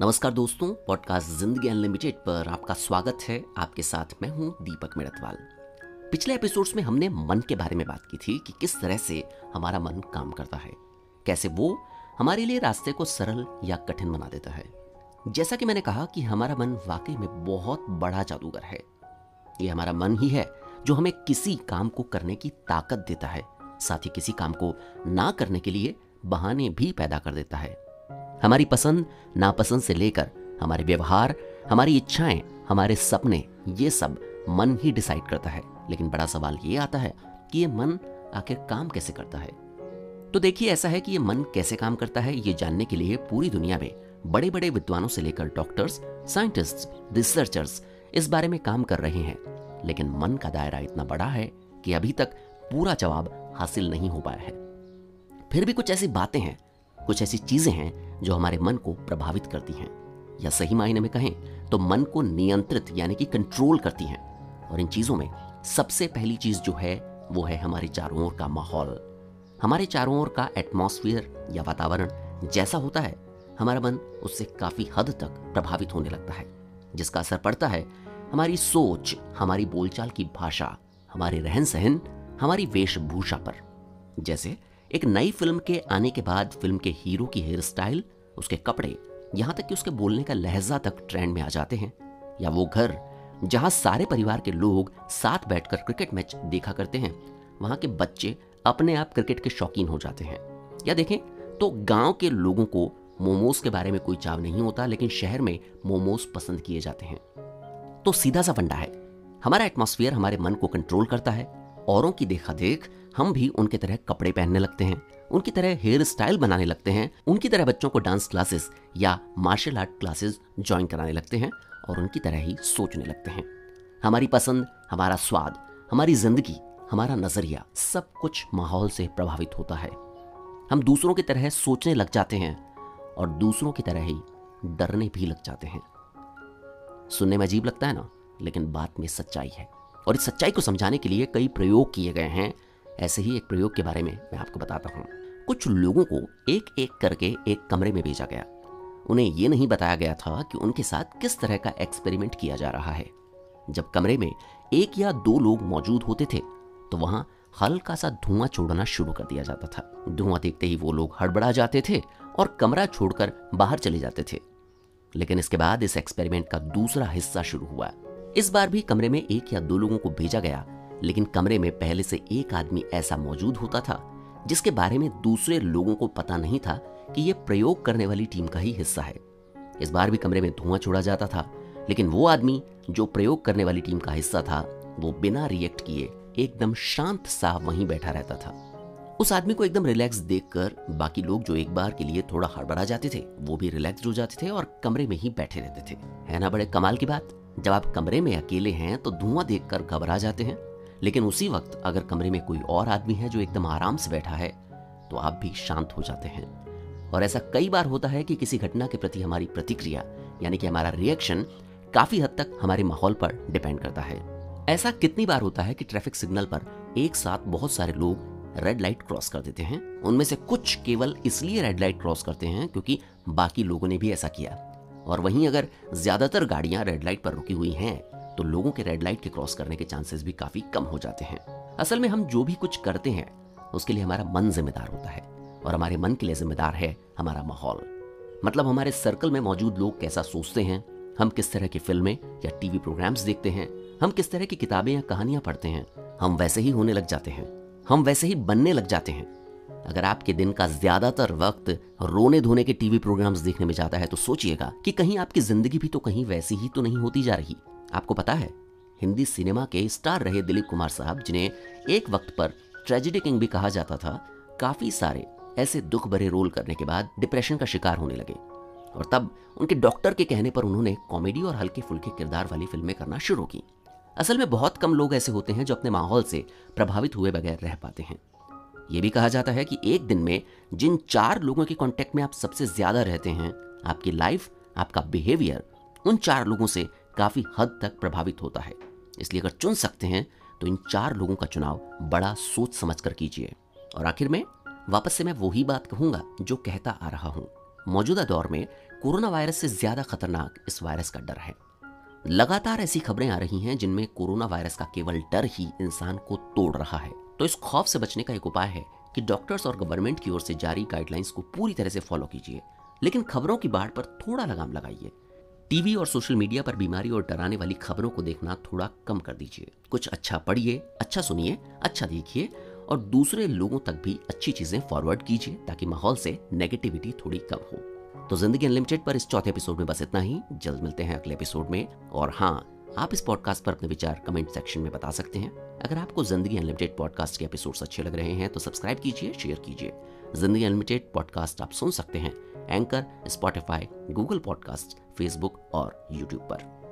नमस्कार दोस्तों, पॉडकास्ट ज़िंदगी अनलिमिटेड पर आपका स्वागत है। आपके साथ मैं हूँ दीपक मेड़तवाल। पिछले एपिसोड्स में हमने मन के बारे में बात की थी कि किस तरह से हमारा मन काम करता है। कैसे वो हमारे लिए रास्ते को सरल या कठिन बना देता है। जैसा कि मैंने कहा कि हमारा मन वाकई में बहुत बड़ा जादूगर है। ये हमारा मन ही है जो हमें किसी काम को करने की ताकत देता है। साथ ही किसी काम को ना करने के लिए बहाने भी पैदा कर देता है। हमारी पसंद, नापसंद से लेकर, हमारे व्यवहार, हमारी इच्छाएँ, हमारे सपने, ये सब मन ही डिसाइड करता है। लेकिन बड़ा सवाल ये आता है कि ये मन आखिर काम कैसे करता है? तो देखिए, ऐसा है कि ये मन कैसे काम करता है, ये जानने के लिए पूरी दुनिया में बड़े बड़े विद्वानों से लेकर डॉक्टर्स साइंटिस्ट रिसर्चर्स इस बारे में काम कर रहे हैं। लेकिन मन का दायरा इतना बड़ा है कि अभी तक पूरा जवाब हासिल नहीं हो पाया है। फिर भी कुछ ऐसी बातें हैं कुछ ऐसी चीज़ें हैं जो हमारे मन को प्रभावित करती हैं। या सही मायने में कहें तो मन को नियंत्रित यानी कि कंट्रोल करती हैं। और इन चीज़ों में सबसे पहली चीज़ जो है, वो है हमारे चारों ओर का माहौल। हमारे चारों ओर का एटमॉस्फेयर या वातावरण जैसा होता है, हमारा मन उससे काफ़ी हद तक प्रभावित होने लगता है, जिसका असर पड़ता है हमारी सोच, हमारी बोलचाल की भाषा, हमारे रहन सहन हमारी वेशभूषा पर। जैसे एक नई फ़िल्म के आने के बाद फ़िल्म के हीरो की हेयर स्टाइल उसके कपड़े, यहाँ तक कि उसके बोलने का लहजा तक ट्रेंड में आ जाते हैं। या वो घर, जहाँ सारे परिवार के लोग साथ बैठकर क्रिकेट मैच देखा करते हैं, वहाँ के बच्चे अपने आप क्रिकेट के शौकीन हो जाते हैं। या देखें तो गाँव के लोगों को मोमोज के बारे में कोई चाव नहीं होता, लेकिन शहर में मोमोज पसंद किए जाते हैं। तो सीधा सा फंडा है। हमारा एटमॉस्फेयर हमारे मन को कंट्रोल करता है। औरों की देखा देख हम भी उनके तरह कपड़े पहनने लगते हैं, उनकी तरह हेयर स्टाइल बनाने लगते हैं, उनकी तरह बच्चों को डांस क्लासेस या मार्शल आर्ट क्लासेस ज्वाइन कराने लगते हैं और उनकी तरह ही सोचने लगते हैं। हमारी पसंद, हमारा स्वाद, हमारी ज़िंदगी, हमारा नज़रिया सब कुछ माहौल से प्रभावित होता है। हम दूसरों की तरह सोचने लग जाते हैं और दूसरों की तरह ही डरने भी लग जाते हैं। सुनने में अजीब लगता है ना, लेकिन बात में सच्चाई है और इस सच्चाई को समझाने के लिए कई प्रयोग किए गए हैं। ऐसे ही एक प्रयोग के बारे में मैं आपको बताता हूँ। कुछ लोगों को एक एक करके एक कमरे में भेजा गया। उन्हें यह नहीं बताया गया था कि उनके साथ किस तरह का एक्सपेरिमेंट किया जा रहा है। जब कमरे में एक या दो लोग मौजूद होते थे तो वहाँ हल्का सा धुआँ छोड़ना शुरू कर दिया जाता था। धुआँ देखते ही वो लोग हड़बड़ा जाते थे और कमरा छोड़कर बाहर चले जाते थे। लेकिन इसके बाद इस एक्सपेरिमेंट का दूसरा हिस्सा शुरू हुआ। इस बार भी कमरे में एक या दो लोगों को भेजा गया लेकिन कमरे में पहले से एक आदमी ऐसा मौजूद होता था, जिसके बारे में दूसरे लोगों को पता नहीं था कि यह प्रयोग करने वाली टीम का ही हिस्सा है। इस बार भी कमरे में धुआँ छोड़ा जाता था, लेकिन वो आदमी जो प्रयोग करने वाली टीम का हिस्सा था, वो बिना रिएक्ट किए एकदम शांत सा वहीं बैठा रहता था। उस आदमी को एकदम रिलैक्स देखकर बाकी लोग जो एक बार के लिए थोड़ा हड़बड़ा जाते थे, वो भी रिलैक्स हो जाते थे और कमरे में ही बैठे रहते थे। है ना बड़े कमाल की बात? जब आप कमरे में अकेले हैं तो धुआँ देखकर घबरा जाते हैं। लेकिन उसी वक्त अगर कमरे में कोई और आदमी है जो एकदम आराम से बैठा है तो आप भी शांत हो जाते हैं। और ऐसा कई बार होता है कि किसी घटना के प्रति हमारी प्रतिक्रिया, यानी कि हमारा रिएक्शन काफ़ी हद तक हमारे माहौल पर डिपेंड करता है। ऐसा कितनी बार होता है कि ट्रैफ़िक सिग्नल पर एक साथ बहुत सारे लोग रेड लाइट क्रॉस कर देते हैं? उनमें से कुछ केवल इसलिए रेड लाइट क्रॉस करते हैं क्योंकि बाकी लोगों ने भी ऐसा किया। और वहीं अगर ज़्यादातर गाड़ियाँ रेड लाइट पर रुकी हुई हैं तो लोगों के रेड लाइट के क्रॉस करने के चांसेस भी काफ़ी कम हो जाते हैं। असल में हम जो भी कुछ करते हैं, उसके लिए हमारा मन जिम्मेदार होता है और हमारे मन के लिए जिम्मेदार है हमारा माहौल। मतलब हमारे सर्कल में मौजूद लोग कैसा सोचते हैं, हम किस तरह की फ़िल्में या टीवी प्रोग्राम्स देखते हैं, हम किस तरह की किताबें या कहानियाँ पढ़ते हैं, हम वैसे ही होने लग जाते हैं, हम वैसे ही बनने लग जाते हैं। अगर आपके दिन का ज़्यादातर वक्त रोने धोने के टीवी प्रोग्राम्स देखने में जाता है तो सोचिएगा कि कहीं आपकी ज़िंदगी भी तो कहीं वैसी ही तो नहीं होती जा रही। आपको पता है, हिंदी सिनेमा के स्टार रहे दिलीप कुमार साहब, जिन्हें एक वक्त पर ट्रेजिडी किंग भी कहा जाता था, काफ़ी सारे ऐसे दुख भरे रोल करने के बाद डिप्रेशन का शिकार होने लगे। और तब उनके डॉक्टर के कहने पर उन्होंने कॉमेडी और हल्के फुल्के किरदार वाली फ़िल्में करना शुरू की। असल में बहुत कम लोग ऐसे होते हैं जो अपने माहौल से प्रभावित हुए बगैर रह पाते हैं। यह भी कहा जाता है कि एक दिन में जिन चार लोगों के कांटेक्ट में आप सबसे ज़्यादा रहते हैं, आपकी लाइफ आपका बिहेवियर उन चार लोगों से काफ़ी हद तक प्रभावित होता है। इसलिए अगर चुन सकते हैं तो इन चार लोगों का चुनाव बड़ा सोच समझ कर कीजिए। और आखिर में, वापस से मैं वही बात कहूँगा जो कहता आ रहा हूँ। मौजूदा दौर में, कोरोना वायरस से ज़्यादा खतरनाक इस वायरस का डर है। लगातार ऐसी खबरें आ रही हैं जिनमें कोरोना वायरस का केवल डर ही इंसान को तोड़ रहा है। तो इस खौफ से बचने का एक उपाय है कि डॉक्टर्स और गवर्नमेंट की ओर से जारी गाइडलाइंस को पूरी तरह से फॉलो कीजिए। लेकिन खबरों की बाढ़ पर थोड़ा लगाम लगाइए। टीवी और सोशल मीडिया पर बीमारी और डराने वाली खबरों को देखना थोड़ा कम कर दीजिए। कुछ अच्छा पढ़िए अच्छा सुनिए अच्छा देखिए और दूसरे लोगों तक भी अच्छी चीज़ें फॉरवर्ड कीजिए ताकि माहौल से नेगेटिविटी थोड़ी कम हो। तो ज़िंदगी अनलिमिटेड पर इस चौथे एपिसोड में बस इतना ही। जल्द मिलते हैं अगले एपिसोड में और हाँ आप इस पॉडकास्ट पर अपने विचार कमेंट सेक्शन में बता सकते हैं। अगर आपको ज़िंदगी अनलिमिटेड पॉडकास्ट के एपिसोड्स अच्छे लग रहे हैं तो सब्सक्राइब कीजिए शेयर कीजिए। ज़िंदगी अनलिमिटेड पॉडकास्ट आप सुन सकते हैं। Anchor Spotify Google podcast Facebook और यूट्यूब पर।